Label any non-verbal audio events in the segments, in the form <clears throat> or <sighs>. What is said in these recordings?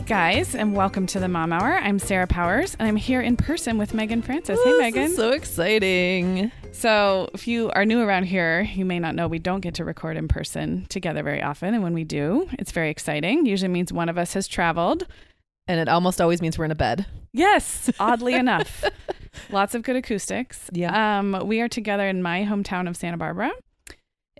Hey guys, and welcome to the Mom Hour. I'm Sarah Powers, and I'm here in person with Meagan Francis. Hey, Meagan. so exciting. So, if you are new around here, you may not know we don't get to record in person together very often. And when we do, it's very exciting. Usually means one of us has traveled. And it almost always means we're in a bed. Yes, oddly <laughs> enough. Lots of good acoustics. Yeah. Um, we are together in my hometown of Santa Barbara.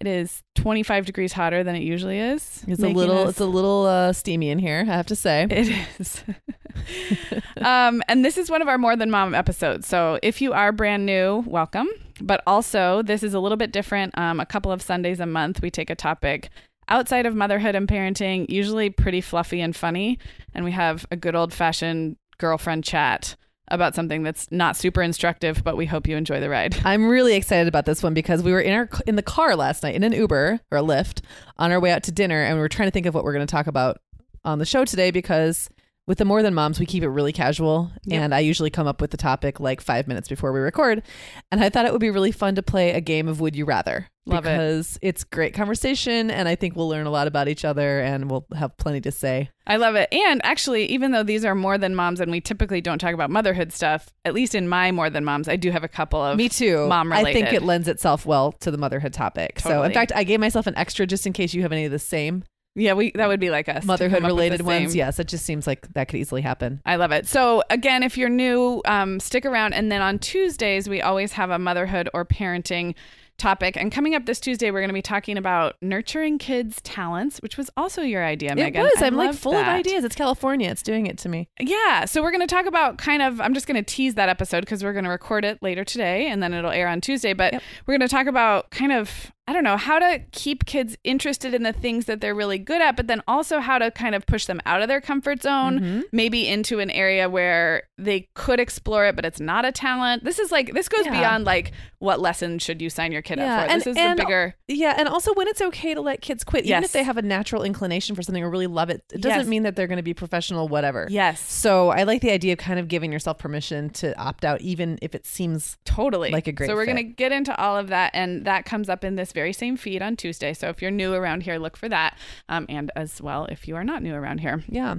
It is 25 degrees hotter than it usually is. It's a little us- it's a little uh, steamy in here, I have to say. It is. <laughs> um, and this is one of our More Than Mom episodes. So if you are brand new, welcome. But also, this is a little bit different. Um, a couple of Sundays a month, we take a topic outside of motherhood and parenting, usually pretty fluffy and funny. And we have a good old fashioned girlfriend chat about something that's not super instructive, but we hope you enjoy the ride. <laughs> I'm really excited about this one because we were in our in the car last night in an Uber or a Lyft on our way out to dinner and we were trying to think of what we're going to talk about on the show today because with the more than moms we keep it really casual Yep. and I usually come up with the topic like 5 minutes before we record and I thought it would be really fun to play a game of would you rather Love it. because it's great conversation and I think we'll learn a lot about each other and we'll have plenty to say. I love it. And actually, even though these are more than moms and we typically don't talk about motherhood stuff, at least in my more than moms, I do have a couple of Me too. mom I think it lends itself well to the motherhood topic. So, in fact, I gave myself an extra just in case you have any of the same Yeah, we that would be like us. motherhood come up with related ones. Yes, it just seems like that could easily happen. I love it. So again, if you're new, um, stick around. And then on Tuesdays, we always have a motherhood or parenting topic. And coming up this Tuesday, we're going to be talking about nurturing kids' talents, which was also your idea, Meagan. it was. I I'm like full of ideas. It's California. It's doing it to me. Yeah. So we're going to talk about kind of, I'm just going to tease that episode because we're going to record it later today and then it'll air on Tuesday. But we're going to talk about kind of, I don't know, how to keep kids interested in the things that they're really good at, but then also how to kind of push them out of their comfort zone, Mm-hmm. maybe into an area where they could explore it, but it's not a talent. This is like, this goes Yeah. beyond like, what lesson should you sign your kid Yeah, up for? and- this is and- the bigger. Yeah, and also when it's okay to let kids quit, even Yes. if they have a natural inclination for something or really love it, it doesn't Yes. mean that they're going to be professional, whatever. Yes. So I like the idea of kind of giving yourself permission to opt out, even if it seems Totally. Like a great So we're going to get into all of that, and that comes up in this very same feed on Tuesday. So if you're new around here, look for that, um, and as well if you are not new around here. yeah.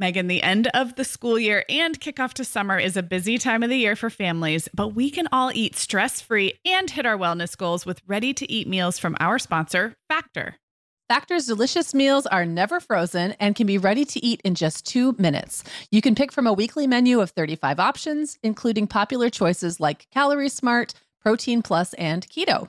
Meagan, the end of the school year and kickoff to summer is a busy time of the year for families, but we can all eat stress free and hit our wellness goals with ready to eat meals from our sponsor, Factor. Factor's delicious meals are never frozen and can be ready to eat in just two minutes. You can pick from a weekly menu of 35 options, including popular choices like Calorie Smart, Protein Plus, and Keto.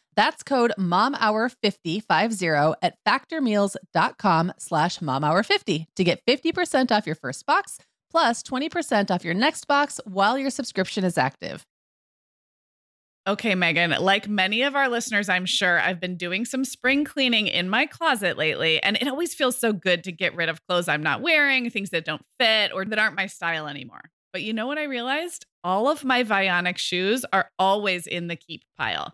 That's code momhour50 at factormeals.com slash momhour50 to get 50% off your first box plus 20% off your next box while your subscription is active. Okay, Meagan, like many of our listeners, I'm sure I've been doing some spring cleaning in my closet lately, and it always feels so good to get rid of clothes I'm not wearing, things that don't fit or that aren't my style anymore. But you know what I realized? All of my Vionic shoes are always in the keep pile.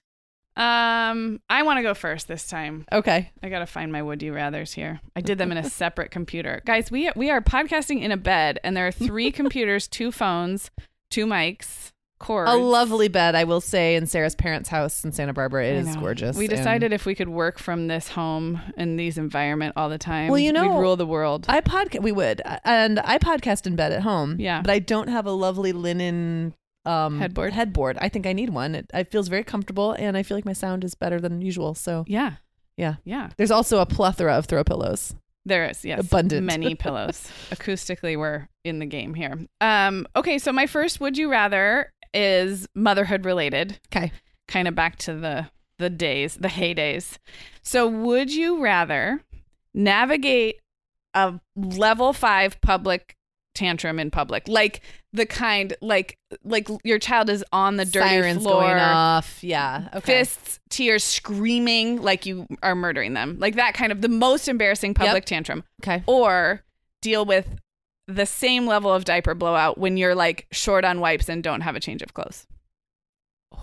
Um, I want to go first this time. Okay. I gotta find my would you rather's here. I did them in a <laughs> separate computer, guys. We we are podcasting in a bed, and there are three <laughs> computers, two phones, two mics, cords. A lovely bed, I will say, in Sarah's parents' house in Santa Barbara. It is gorgeous. We decided if we could work from this home in these environment all the time, Well, you know, we'd rule the world. I podcast. We would, and I podcast in bed at home. Yeah. but I don't have a lovely linen um Headboard? Headboard. I think I need one. It, it feels very comfortable, and I feel like my sound is better than usual. So yeah, yeah. yeah. There's also a plethora of throw pillows. There is, yes. Abundant. Many <laughs> pillows. Acoustically, we're in the game here. Um, okay, so my first would you rather is motherhood related. Okay. Kind of back to the the days, the heydays. So would you rather navigate a level five public tantrum in public? Like the kind like like your child is on the dirty Sirens floor. going off. Yeah. Okay. Fists, tears, screaming like you are murdering them. Like that kind of the most embarrassing public tantrum Okay. or deal with the same level of diaper blowout when you're like short on wipes and don't have a change of clothes. <sighs>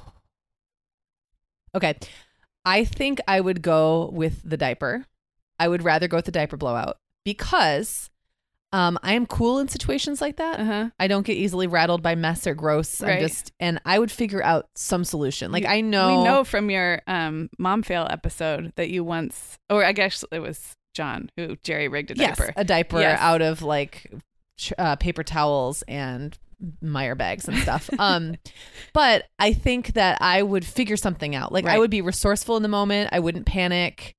Okay. I think I would go with the diaper. I would rather go with the diaper blowout because um, I am cool in situations like that. Uh-huh. I don't get easily rattled by mess or gross. I'm Right. just, and I would figure out some solution. Like I know, We know from your um, mom fail episode that you once, or I guess it was John who jerry rigged a yes, diaper. a diaper Yes. out of like uh, paper towels and Meijer bags and stuff. <laughs> um, but I think that I would figure something out. Like I would be resourceful in the moment. I wouldn't panic.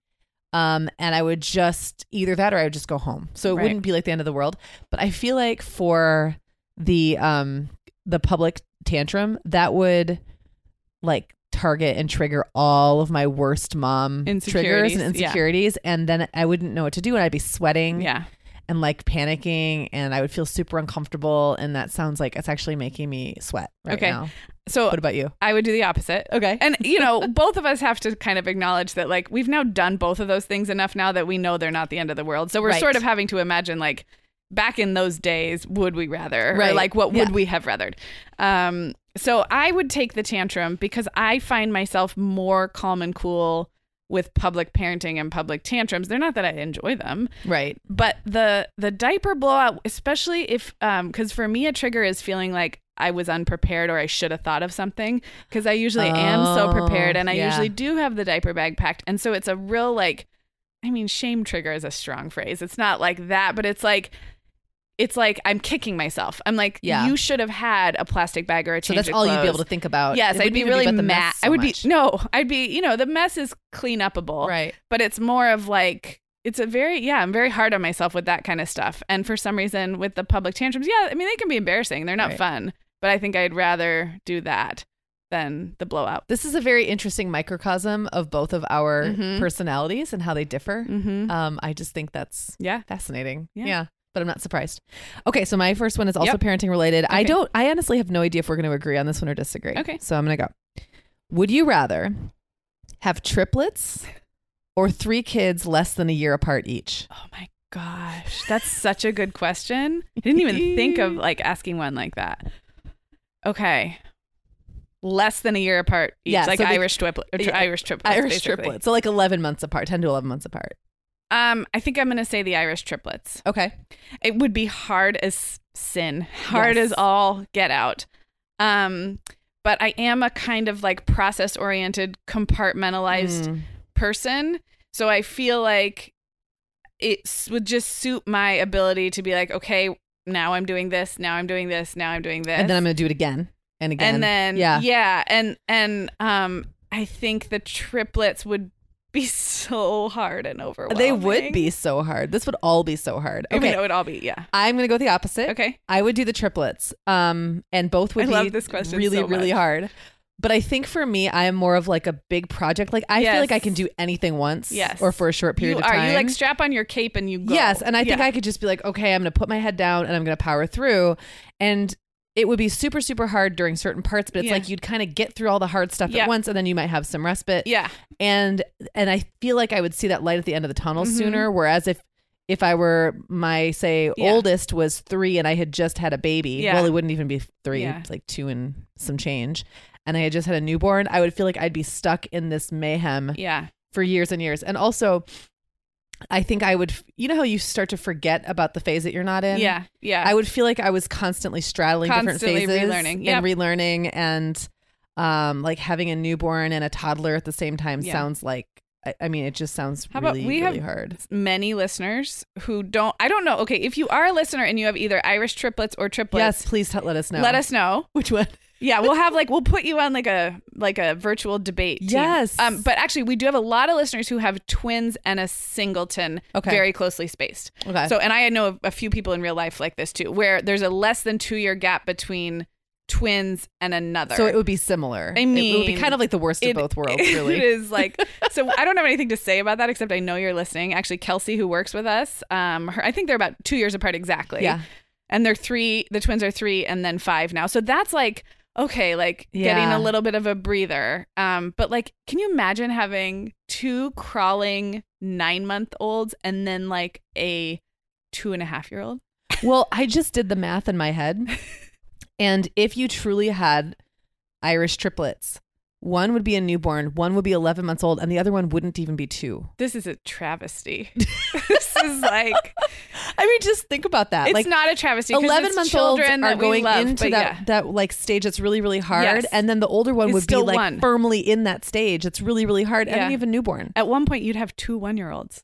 Um, and I would just either that or I would just go home. So it Right. wouldn't be like the end of the world. But I feel like for the um the public tantrum, that would like target and trigger all of my worst mom triggers Insecurities, and yeah. insecurities and then I wouldn't know what to do and I'd be sweating yeah. and like panicking and I would feel super uncomfortable and that sounds like it's actually making me sweat right Okay. now. So What about you? I would do the opposite. Okay. And you know, <laughs> both of us have to kind of acknowledge that like we've now done both of those things enough now that we know they're not the end of the world. So we're Right. sort of having to imagine like back in those days, would we rather? Right. like what would Yeah. we have rathered? Um so I would take the tantrum because I find myself more calm and cool with public parenting and public tantrums. They're not that I enjoy them, right. but the the diaper blowout especially if um because for me a trigger is feeling like i was unprepared or i should have thought of something because i usually am so Oh, prepared and i yeah. usually do have the diaper bag packed and so it's a real like i mean shame trigger is a strong phrase it's not like that but it's like it's like I'm kicking myself. I'm like, Yeah. you should have had a plastic bag or a So change that's of all you'd be able to think about. Yes, It I'd be really mad. so I would much. be no, I'd be you know the mess is clean upable, right. but it's more of like it's a very yeah i'm very hard on myself with that kind of stuff and for some reason with the public tantrums yeah i mean they can be embarrassing they're not Right. fun but i think i'd rather do that than the blowout This is a very interesting microcosm of both of our Mhm. personalities and how they differ. mm-hmm. Um, I just think that's yeah fascinating. Yeah. Yeah. But I'm not surprised. Okay, so my first one is also Yep. parenting related. I don't I honestly have no idea if we're going to agree on this one or disagree. Okay. So I'm going to go. Would you rather have triplets or three kids less than a year apart each? oh my gosh that's such a good question i didn't even think of like asking one like that okay less than a year apart each, Yeah, like so irish triplet or tri- Yeah, irish triplets Irish basically. triplets. So like 11 months apart, 10 to 11 months apart. um i think i'm gonna say the irish triplets Okay. it would be hard as sin hard Yes. as all get out um but i am a kind of like process oriented compartmentalized Mm. person so i feel like it would just suit my ability to be like okay now i'm doing this now i'm doing this now i'm doing this And then I'm going to do it again and again. and then yeah. yeah and and um i think the triplets would be <laughs> so hard and overwhelming They would be so hard. This would all be so hard. I mean, Okay. it would all be yeah I'm going to go the opposite. okay I would do the triplets. Um, and both would I be love this question really, so really hard. But I think for me, I am more of like a big project. Like I feel like I can do anything once, Yes. or for a short period you of are time. you like strap on your cape and you go Yes, and I think Yeah. I could just be like, okay, I'm going to put my head down and I'm going to power through, and it would be super, super hard during certain parts. But it's Yeah. like you'd kind of get through all the hard stuff Yeah. at once, and then you might have some respite. yeah and and I feel like I would see that light at the end of the tunnel Mhm. sooner. Whereas if if I were my say Yeah. oldest was three and I had just had a baby, well, it wouldn't even be three, like two and some change, and I had just had a newborn, I would feel like I'd be stuck in this mayhem yeah for years and years. And also, I think I would, you know, how you start to forget about the phase that you're not in. yeah yeah I would feel like I was constantly straddling Constantly different phases relearning. Yep. and relearning and um like having a newborn and a toddler at the same time Yeah. sounds like I, I mean it just sounds How about really we really have- hard. many listeners who don't I don't know okay if you are a listener and you have either Irish triplets or triplets Yes, please t- let us know. let us know which one. Yeah we'll have like we'll put you on like a like a virtual debate team. Yes. um but actually we do have a lot of listeners who have twins and a singleton Okay. very closely spaced Okay. so and I know a few people in real life like this too where there's a less than two year gap between twins and another So it would be similar. I mean, it would be kind of like the worst of both worlds, <laughs> really. it is like <laughs> so. I don't have anything to say about that except I know you're listening. Actually, Kelsey, who works with us, um, her, I think they're about two years apart exactly. Yeah. and they're three. The twins are three and then five now. So that's like okay, like getting a little bit of a breather. Um, but like, can you imagine having two crawling nine month olds and then like a two and a half year old? Well, I just did the math in my head. <laughs> And if you truly had Irish triplets, one would be a newborn, one would be 11 months old, and the other one wouldn't even be two. This is a travesty. <laughs> this is like I mean, just think about that. it's like not a travesty. 11 it's month olds children are going love, into that yeah. that like stage that's really really hard Yes. and then the older one It's would be like one. firmly in that stage it's really really hard and Yeah. then you have a newborn At one point, you'd have two one-year-olds,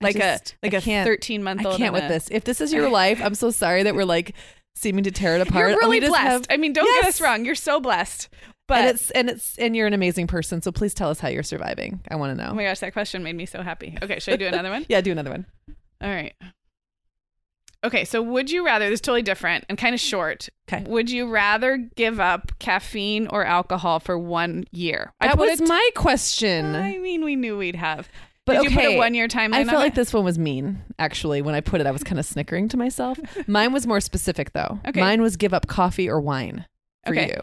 like just- a like I a thirteen-month-old. I can't with this if this is your <laughs> life I'm so sorry that we're like seeming to tear it apart You're really blessed. have- I mean, don't get us wrong. You're so blessed. But and it's and it's and you're an amazing person so please tell us how you're surviving I want to know oh my gosh, that question made me so happy. Okay, should I do another one? <laughs> yeah do another one All right. Okay, so would you rather? This is totally different and kind of short. Okay. Would you rather give up caffeine or alcohol for one year? I that put was t- my question I mean, we knew we'd have. But Did you put okay, a one-year timeline? I on felt like this one was mean. Actually, when I put it, I was kind of snickering to myself. <laughs> Mine was more specific, though. Okay. Mine was give up coffee or wine for Okay. you,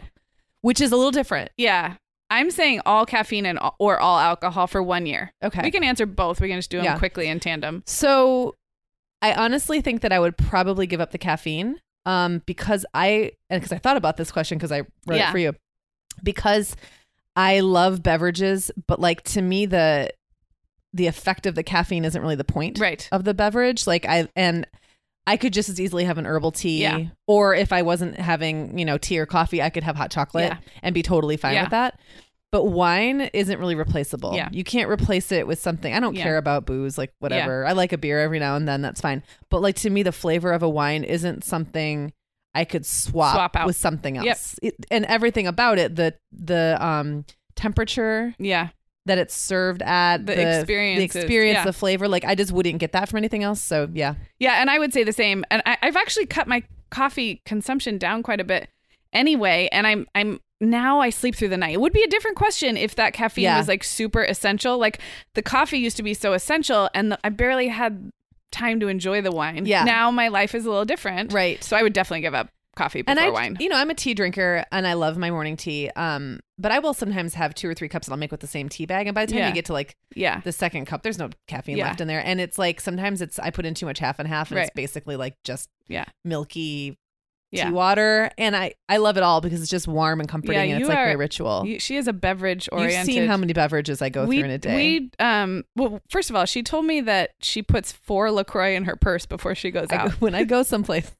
which is a little different. Yeah, I'm saying all caffeine and or all alcohol for one year. Okay. We can answer both. We can just do them Yeah. quickly in tandem. So, I honestly think that I would probably give up the caffeine, um, because I and because I thought about this question because I wrote Yeah. it for you, because I love beverages, but like to me the the effect of the caffeine isn't really the point. Right. of the beverage. Like I and I could just as easily have an herbal tea, Yeah. or if I wasn't having you know tea or coffee, I could have hot chocolate Yeah. and be totally fine Yeah. with that. But wine isn't really replaceable. Yeah. You can't replace it with something. I don't care about booze, like whatever. I like a beer every now and then, that's fine. But like to me, the flavor of a wine isn't something I could swap, Swap out. with something Yep. else. It, and everything about it, the the um temperature Yeah. That it's served at, The the experiences, the experience, yeah. the flavor, like I just wouldn't get that from anything else. So yeah. Yeah, and I would say the same. And I, I've actually cut my coffee consumption down quite a bit anyway. And I'm I'm now I sleep through the night. It would be a different question if that caffeine Yeah. was like super essential. Like the coffee used to be so essential, and the, I barely had time to enjoy the wine. Yeah. Now my life is a little different. Right. So I would definitely give up coffee before and I, wine. you know, I'm a tea drinker and I love my morning tea. Um, but I will sometimes have two or three cups that I'll make with the same tea bag. And by the time Yeah. you get to like yeah. the second cup, there's no caffeine Yeah. left in there. And it's like sometimes it's I put in too much half and half, and it's basically like just Yeah. milky Yeah. tea water. And I I love it all because it's just warm and comforting, Yeah, and it's like my ritual. You- she is a beverage oriented. You've seen how many beverages I go we, through in a day. We um well first of all, she told me that she puts four LaCroix in her purse before she goes I go- out. when I go <laughs> someplace,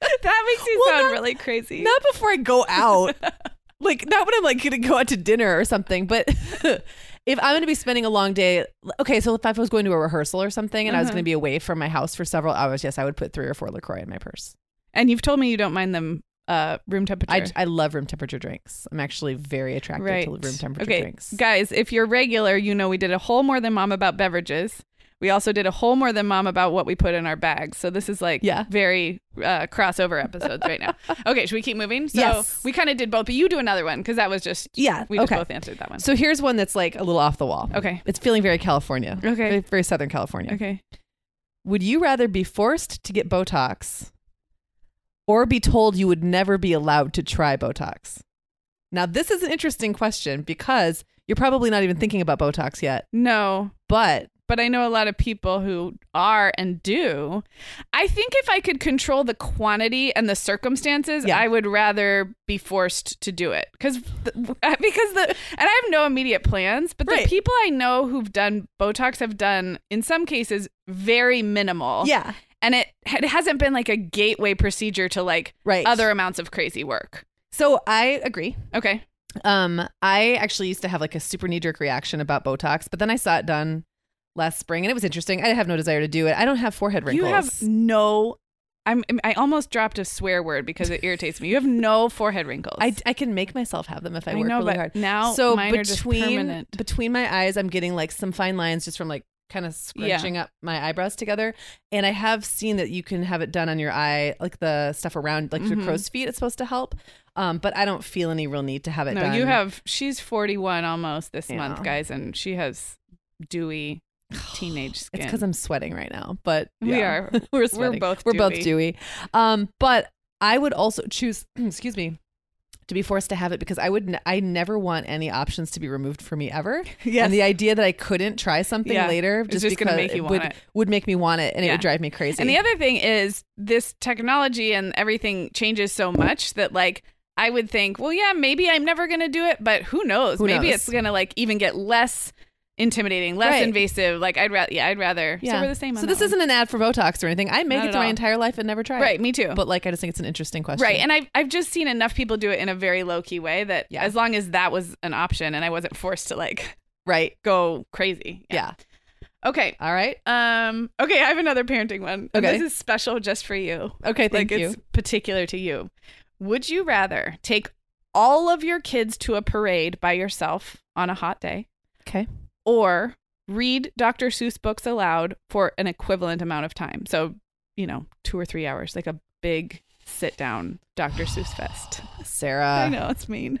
<laughs> that makes you Well, sound not- really crazy. not before I go out. <laughs> like not when I'm like gonna go out to dinner or something, but <laughs> if I'm gonna be spending a long day, okay. So if I was going to a rehearsal or something and I was Uh-huh. gonna be away from my house for several hours, yes, I would put three or four Lacroix in my purse. And you've told me you don't mind them uh room temperature. I, I love room temperature drinks. I'm actually very attracted right. to room temperature okay. drinks. Guys, if you're regular, you know we did a whole more than mom about beverages. We also did a whole more than mom about what we put in our bags. So this is like Yeah. very uh, crossover episodes right now. <laughs> Okay, should we keep moving? So Yes. we kind of did both, but you do another one because that was just Yeah, We just both answered that one. So here's one that's like a little off the wall. Okay. It's feeling very California. Okay. Very, very Southern California. Okay. Would you rather be forced to get Botox or be told you would never be allowed to try Botox? Now, this is an interesting question because you're probably not even thinking about Botox yet, No, but but I know a lot of people who are and do. I think if I could control the quantity and the circumstances, Yeah. I would rather be forced to do it because <laughs> because the and I have no immediate plans, but Right. the people I know who've done Botox have done in some cases very minimal. yeah, and it it hasn't been like a gateway procedure to like right. other amounts of crazy work. So I agree. Okay, Um, I actually used to have like a super knee jerk reaction about Botox, but then I saw it done last spring and it was interesting. I have no desire to do it. I don't have forehead wrinkles. you have no. I'm I almost dropped a swear word because it irritates me. You have no forehead wrinkles. I, I can make myself have them if I, I work know, really but hard. now so mine are just between between my eyes, I'm getting like some fine lines just from like kind of scrunching up my eyebrows together. And I have seen that you can have it done on your eye, like the stuff around like your Mhm. crow's feet. It's supposed to help. Um, but I don't feel any real need to have it no, done. you have. She's 41 almost this Yeah. month, guys, and she has dewy <sighs> teenage skin. It's because I'm sweating right now, but We yeah. are. <laughs> we're We're both we're both dewy. dewy. Um, but I would also choose, <clears throat> excuse me, to be forced to have it because I would, n- I never want any options to be removed for me ever. <laughs> Yes. And the idea that I couldn't try something Yeah. later just, just because make would, it. would make me want it, and it would drive me crazy. And the other thing is this technology and everything changes so much that like I would think, well, yeah, maybe I'm never gonna do it, but who knows? Who maybe knows? it's gonna like even get less intimidating, less Right. invasive. Like I'd rather, yeah, I'd rather. So we're the same. So this one. isn't an ad for Botox or anything. I make Not it through my entire life and never try right. Me too. But like, I just think it's an interesting question. Right, and I've I've just seen enough people do it in a very low key way that Yeah. as long as that was an option and I wasn't forced to like right. go crazy. Yeah. Okay. All right. Um. Okay, I have another parenting one. Okay. This is special just for you. Okay. Thank like you. it's particular to you. Would you rather take all of your kids to a parade by yourself on a hot day, Okay. Or read Dr. Seuss books aloud for an equivalent amount of time? So, you know, two or three hours, like a big sit down Dr. Seuss fest. Sarah. I know it's mean.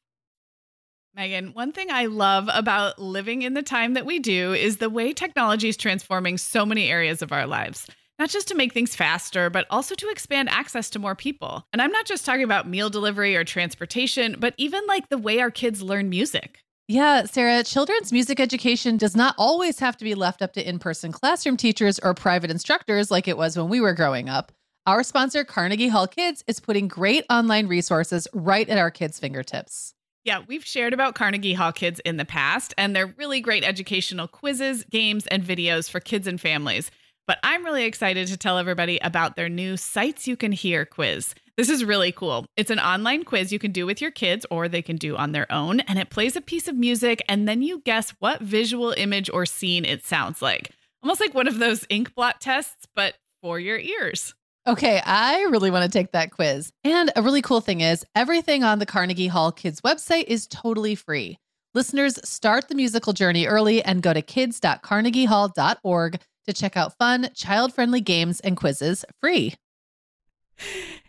Meagan, one thing I love about living in the time that we do is the way technology is transforming so many areas of our lives. Not just to make things faster, but also to expand access to more people. And I'm not just talking about meal delivery or transportation, but even like the way our kids learn music. Yeah, Sarah, children's music education does not always have to be left up to in person classroom teachers or private instructors like it was when we were growing up. Our sponsor, Carnegie Hall Kids, is putting great online resources right at our kids' fingertips. Yeah, we've shared about Carnegie Hall Kids in the past, and they're really great educational quizzes, games, and videos for kids and families. But I'm really excited to tell everybody about their new Sights You Can Hear quiz. This is really cool. It's an online quiz you can do with your kids or they can do on their own, and it plays a piece of music, and then you guess what visual image or scene it sounds like. Almost like one of those ink blot tests, but for your ears. Okay, I really want to take that quiz. And a really cool thing is, everything on the Carnegie Hall Kids website is totally free. Listeners, start the musical journey early and go to kids.carnegiehall.org to check out fun, child friendly games and quizzes free.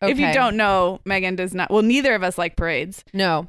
If you don't know, Meagan does not. Well, neither of us like parades. No.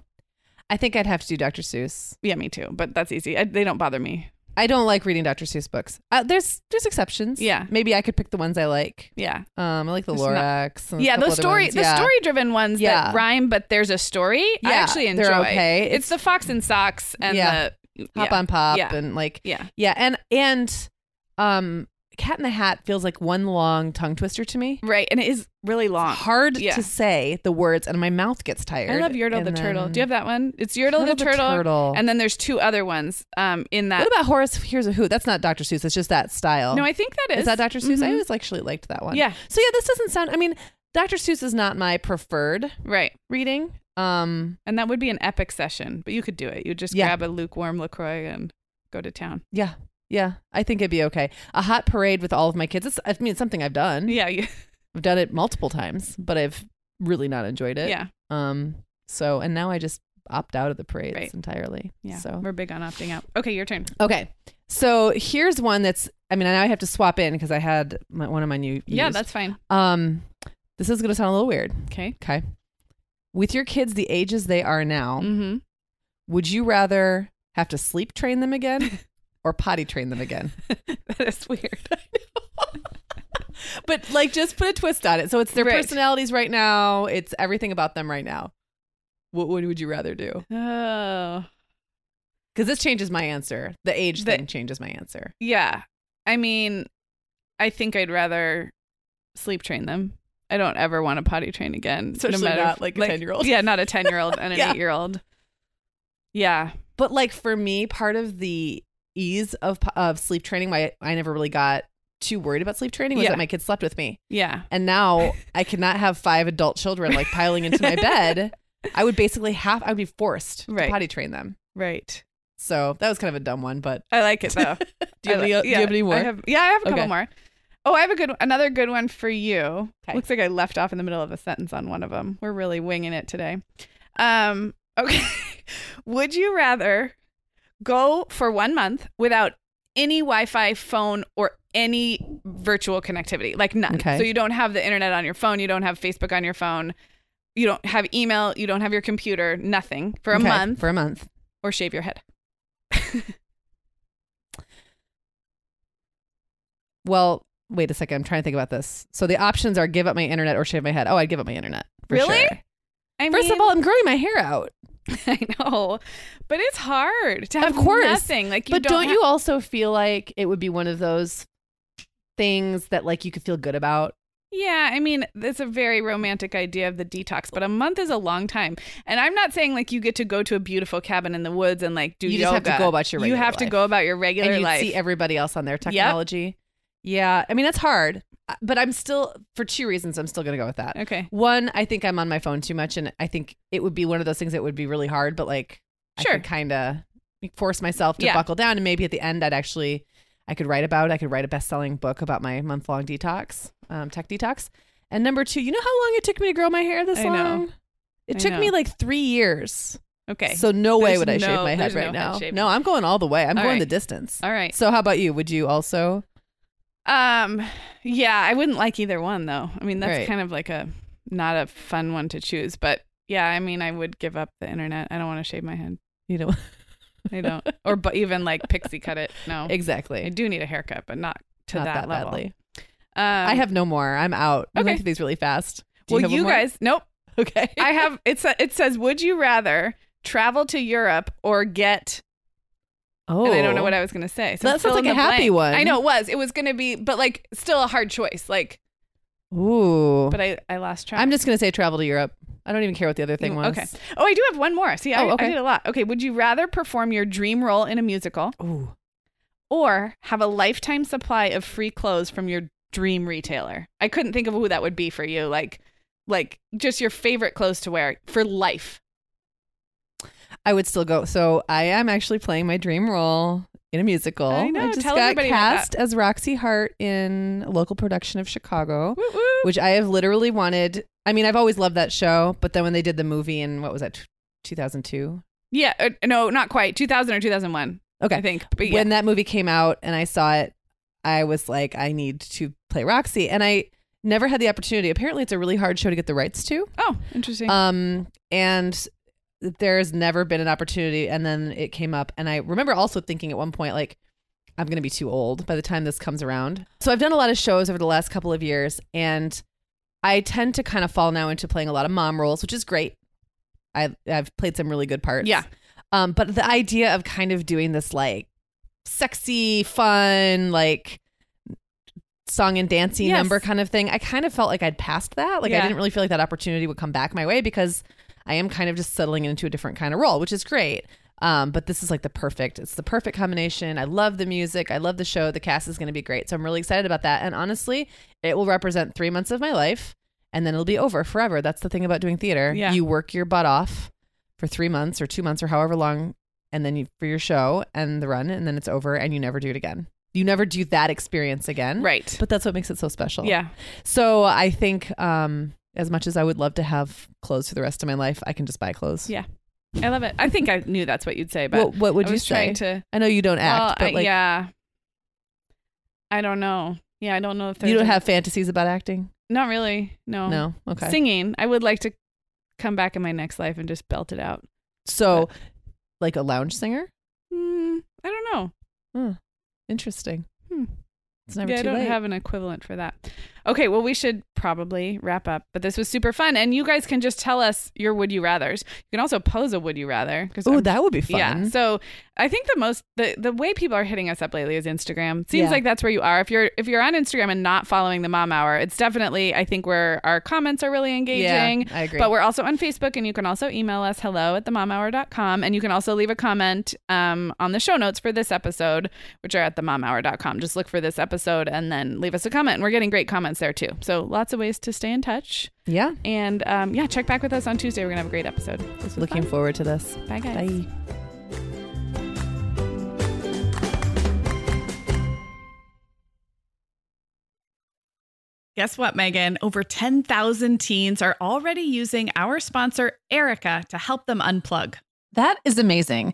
I think I'd have to do Dr. Seuss. Yeah, me too. But that's easy. I, they don't bother me. I don't like reading Dr. Seuss books. Uh, there's there's exceptions. Yeah. Maybe I could pick the ones I like. Yeah, Um, I like the There's not- Lorax. and yeah. Those story, the Yeah. story-driven ones Yeah. that rhyme, but there's a story. I actually enjoy. they're okay. It's, the Fox and Socks and Yeah. the Hop yeah. on pop Yeah. and like Yeah, yeah, and and um, Cat in the Hat feels like one long tongue twister to me. right. And it is really long. It's hard Yeah. to say the words, and my mouth gets tired. I love Yertle the And turtle. Do you have that one? It's Yertle, the, the turtle, Turtle. and then there's two other ones. Um, in that. What about Horton Hears a Who? That's not Dr. Seuss. It's just that style. no, I think that is. is that Dr. Seuss? I Mhm. always actually liked that one. Yeah. So yeah, this doesn't sound. I mean, Dr. Seuss is not my preferred Right. reading. Um, And that would be an epic session, but you could do it. You just Yeah. grab a lukewarm LaCroix and go to town. yeah, yeah, I think it'd be okay. A hot parade with all of my kids. It's, I mean, it's something I've done. Yeah. You, <laughs> I've done it multiple times, but I've really not enjoyed it. yeah. Um. So and now I just opt out of the parades Right. entirely. Yeah. So We're big on opting out. Okay, your turn. okay. So here's one that's. I mean, I now I have to swap in because I had my, one of my new. Yeah, used. that's fine. Um, this is gonna sound a little weird. Okay. Okay. With your kids the ages they are now, Mm-hmm. would you rather have to sleep train them again <laughs> or potty train them again? <laughs> that is weird. <laughs> but like just put a twist on it. So it's their Right. personalities right now, it's everything about them right now. What, what would you rather do? oh. Because this changes my answer. The age The- thing changes my answer. Yeah. I mean, I think I'd rather sleep train them. I don't ever want to potty train again. Especially not, like, a 10-year-old. Yeah, not a <laughs> 10 year old and an Yeah. 8 year old. Yeah. But like for me, part of the ease of of sleep training, my I never really got too worried about sleep training was Yeah. that my kids slept with me. Yeah. And now I cannot have five adult children like piling into my bed. <laughs> I would basically have I would be forced Right. to potty train them. Right. So that was kind of a dumb one, but I like it though. <laughs> do you have, any, li- do you have any more? I have, yeah, I have a couple more. Oh, I have a good, another good one for you. Okay. Looks like I left off in the middle of a sentence on one of them. We're really winging it today. Um, okay. <laughs> Would you rather go for one month without any Wi-Fi, phone, or any virtual connectivity? Like none. Okay. So you don't have the internet on your phone. You don't have Facebook on your phone. You don't have email. You don't have your computer. Nothing for a Okay, month, For a month. or shave your head. <laughs> Well, wait a second. I'm trying to think about this. So the options are give up my internet or shave my head. Oh, I'd give up my internet. Really? sure. I First mean- of all, I'm growing my hair out. <laughs> I know, but it's hard to have Of course. nothing. Like, you but don't, don't, ha- you also feel like it would be one of those things that like you could feel good about? Yeah, I mean, it's a very romantic idea of the detox, but a month is a long time. And I'm not saying like you get to go to a beautiful cabin in the woods and like do You just have to go about your You regular have to go about your regular and you life. see everybody else on their technology. Yeah, I mean that's hard, but I'm still for two reasons. I'm still gonna go with that. okay. One, I think I'm on my phone too much, and I think it would be one of those things that would be really hard. But like, Sure. I kind of force myself to Yeah. buckle down, and maybe at the end, I'd actually, I could write about. it. I could write a best-selling book about my month-long detox, um, tech detox. And number two, you know how long it took me to grow my hair this I know. long? It I took me like three years. Okay. So no way would I shave my head right no now. No, I'm going all the way. I'm All going right. the distance. All right. So how about you? Would you also? Um yeah, I wouldn't like either one though. I mean, that's Right. kind of like a not a fun one to choose, but yeah, I mean, I would give up the internet. I don't want to shave my head. You know I don't. or but even like pixie cut it. No. Exactly. I do need a haircut, but not to Not that, that level. badly. Um, I have no more. I'm out. We okay. went through these really fast. Do well, you, more? guys, nope. <laughs> Okay. I have. It's a, it says, would you rather travel to Europe or get? Oh, And I don't know oh. what I was going to say. So That sounds like a happy blank. one. I know it was. It was going to be, but like still a hard choice. Like, Ooh. but I I lost track. I'm just gonna say travel to Europe. I don't even care what the other thing was. okay. Oh, I do have one more. See, I, Oh, okay. I did a lot. Okay, would you rather perform your dream role in a musical Ooh. or have a lifetime supply of free clothes from your dream retailer? I couldn't think of who that would be for you. Like, like just your favorite clothes to wear for life. I would still go. So I am actually playing my dream role in a musical. I know. just Tell got everybody about that. cast as Roxie Hart in a local production of Chicago, Woo woo. which I have literally wanted. I mean, I've always loved that show, but then when they did the movie in what was that, 2002? Yeah, uh, no, not quite. 2000 or 2001, Okay. I think. But yeah. when that movie came out and I saw it, I was like, I need to play Roxie, and I never had the opportunity. Apparently, it's a really hard show to get the rights to. oh, interesting. Um, and there's never been an opportunity. And then it came up, and I remember also thinking at one point, like, I'm going to be too old by the time this comes around. So I've done a lot of shows over the last couple of years, and I tend to kind of fall now into playing a lot of mom roles, which is great. I I've played some really good parts. Yeah. Um, but the idea of kind of doing this like sexy, fun, like song and dancing Yes. number kind of thing, I kind of felt like I'd passed that. Like I didn't really feel like that opportunity would come back my way because I am kind of just settling into a different kind of role, which is great. Um, but this is like the perfect, it's the perfect combination. I love the music. I love the show. The cast is going to be great. So I'm really excited about that. And honestly, it will represent three months of my life and then it'll be over forever. That's the thing about doing theater. Yeah. You work your butt off for three months or two months or however long and then you for your show and the run and then it's over and you never do it again. You never do that experience again. right. But that's what makes it so special. Yeah. So I think um as much as I would love to have clothes for the rest of my life, I can just buy clothes. Yeah. I love it. I think I knew that's what you'd say, but What, what would I you say? to. I know you don't act, well, but I- yeah. I don't know. Yeah, I don't know if you don't a- have fantasies about acting. Not really. No. No. Okay. Singing. I would like to come back in my next life and just belt it out. so, like a lounge singer. Mm, I don't know. Interesting. Hmm. It's never yeah, I don't late. have an equivalent for that. Okay, well, we should probably wrap up. But this was super fun, and you guys can just tell us your would you rather's. You can also pose a would you rather. Because Oh, that would be fun. Yeah. So I think the most the the way people are hitting us up lately is Instagram. Seems Yeah. like that's where you are. If you're if you're on Instagram and not following the Mom Hour, it's definitely I think where our comments are really engaging. Yeah, I agree. But we're also on Facebook, and you can also email us hello at themomhour.com. And you can also leave a comment um, on the show notes for this episode, which are at themomhour.com. Just look for this episode and then leave us a comment. And we're getting great comments there too. So lots of ways to stay in touch. yeah. And um, yeah, check back with us on Tuesday. We're going to have a great episode. Looking fun. forward to this. Bye, guys. Bye. Guess what, Meagan? Over 10,000 teens are already using our sponsor, Erika, to help them unplug. That is amazing.